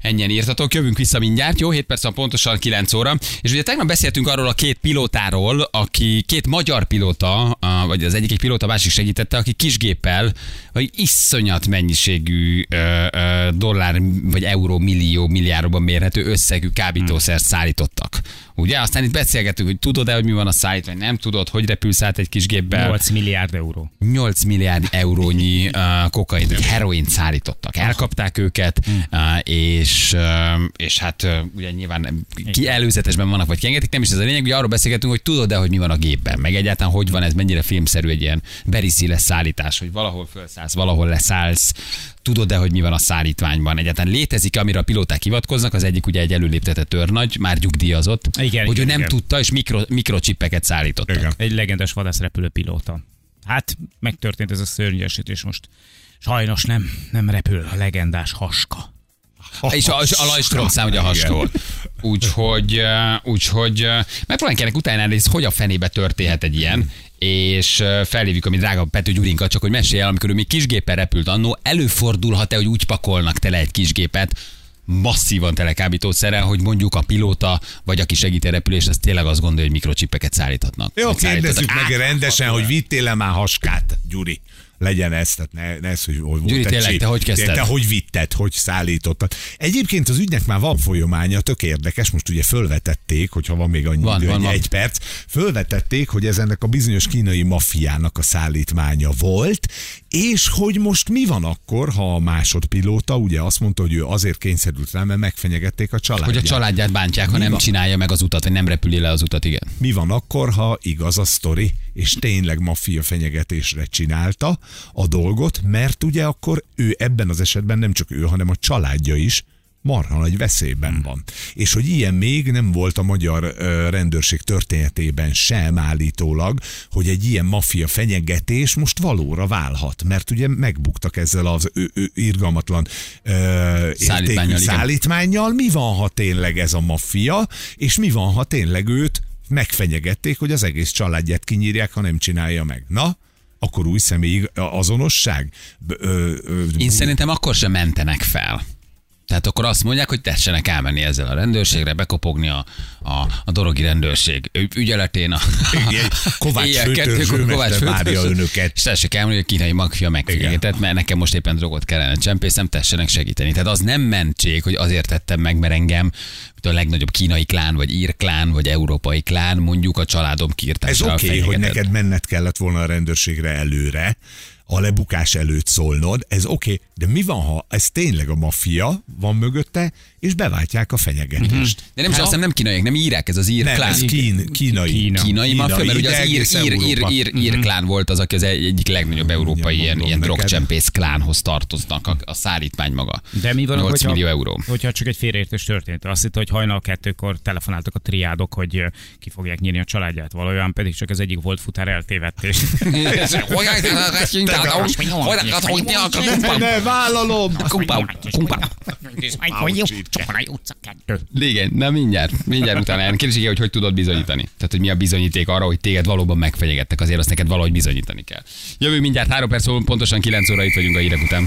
ennyien írtatok. Jövünk vissza mindjárt, jó? 7 perc van pontosan 9 óra. És ugye tegnap beszéltünk arról a két pilótáról, aki két magyar pilóta, vagy az egyik egy pilóta, a másik segítette, aki kisgéppel, vagy iszonyat mennyiségű ö, ö, dollár, vagy euró, millió, milliárdokban mérhető összegű kábítószert szállítottak. Ugye? Aztán itt beszélgetünk, hogy tudod-e, hogy mi van a szállítvány, nem tudod, hogy repülsz át egy kis géppel. 8 milliárd euró. 8 milliárd eurónyi [LAUGHS] uh, kokain, vagy heroint szállítottak. Elkapták őket, uh, és, uh, és hát ugye nyilván ki előzetesben vannak, vagy kiengedték, nem is ez a lényeg, ugye arról beszélgetünk, hogy tudod-e, hogy mi van a gépben, meg egyáltalán hogy van ez, mennyire filmszerű egy ilyen beriszi szállítás, hogy valahol felszállsz, valahol leszállsz, tudod-e, hogy mi van a szállítványban? Egyáltalán létezik, amire a pilóták hivatkoznak, az egyik ugye egy előléptetett őrnagy, már nyugdíjazott, Igen, hogy igen, ő nem igen. tudta, és mikro, mikrocsipeket szállítottak. Igen. Egy legendás vadászrepülő pilóta. Hát megtörtént ez a szörnyesítés most. Sajnos nem, nem repül a legendás haska. És a, a Lajstrom szám ugye a hastól. Úgyhogy, úgyhogy megpróbáljuk ennek utána nézni, hogy a fenébe történhet egy ilyen, és felhívjuk a mi drága Pető Gyurinkat, csak hogy mesélj el, amikor ő még kisgépen repült annó, előfordulhat-e, hogy úgy pakolnak tele egy kisgépet, masszívan tele kábítószerrel, hogy mondjuk a pilóta, vagy aki segít a repülést, az tényleg azt gondolja, hogy mikrocsipeket szállíthatnak. Jó, kérdezzük meg rendesen, hogy vittél-e már haskát, Gyuri? Legyen ez, tehát ne, ne ez, hogy, volt Gyuri, tényleg, te hogy kezdted? Te hogy vitted, hogy szállítottad? Egyébként az ügynek már van folyamánya, tök érdekes, most ugye fölvetették, hogyha van még annyi Van, idő, van, van. egy perc, fölvetették, hogy ez ennek a bizonyos kínai maffiának a szállítmánya volt, és hogy most mi van akkor, ha a másodpilóta ugye azt mondta, hogy ő azért kényszerült rá, mert megfenyegették a családját. Hogy a családját bántják, ha Mi nem van? csinálja meg az utat, vagy nem repüli le az utat, igen. Mi van akkor, ha igaz a sztori, és tényleg maffia fenyegetésre csinálta a dolgot, mert ugye akkor ő ebben az esetben nem csak ő, hanem a családja is marha nagy veszélyben van. És hogy ilyen még nem volt a magyar rendőrség történetében sem állítólag, hogy egy ilyen maffia fenyegetés most valóra válhat, mert ugye megbuktak ezzel az ő, ő, irgalmatlan ö, igen. szállítmányjal. Mi van, ha tényleg ez a maffia, és mi van, ha tényleg őt megfenyegették, hogy az egész családját kinyírják, ha nem csinálja meg. Na, akkor új személyi azonosság? Ö, ö, Én szerintem akkor sem mentenek fel. Tehát akkor azt mondják, hogy tessenek elmenni ezzel a rendőrségre, bekopogni a, a, a dorogi rendőrség ügyeletén. A, Igen, Kovács főtörzső várja önöket. És tessék elmenni, hogy a kínai magfia megfenyegetett, mert nekem most éppen drogot kellene csempészem, tessenek segíteni. Tehát az nem mentség, hogy azért tettem meg, mert engem a legnagyobb kínai klán, vagy ír klán, vagy európai klán, mondjuk a családom Ez kiirtással oké, okay, hogy neked menned kellett volna a rendőrségre előre, a lebukás előtt szólnod, ez oké, okay, de mi van, ha ez tényleg a maffia van mögötte, és beváltják a fenyegetést? De nem is azt hiszem, nem kínaiak, nem írák, ez az ír Nem, klán. ez kín, kínai. Kína. kínai maffia, mert ugye az ír, ír, ír, ír, ír klán volt az, aki az egy- egyik legnagyobb európai Ja, ilyen, ilyen drogcsempész klánhoz tartoznak, a, a szállítmány maga. De mi van, 8 hogyha, millió euró. hogyha csak egy félreértés történt? Azt hitt, hogy hajnal kettőkor telefonáltak a triádok, hogy ki fogják nyírni a családját. Valójában pedig csak az egyik volt futár [LAUGHS] [LAUGHS] [LAUGHS] eltévedtés. Ne, vállalom! Igen, na mindjárt, mindjárt utána. Kérdés, hogy hogy tudod bizonyítani. Tehát, hogy mi a bizonyíték arra, hogy téged valóban megfenyegettek, azért azt neked valahogy bizonyítani kell. Jövő mindjárt három perc, múlva, pontosan 9 óra itt vagyunk a hírek után.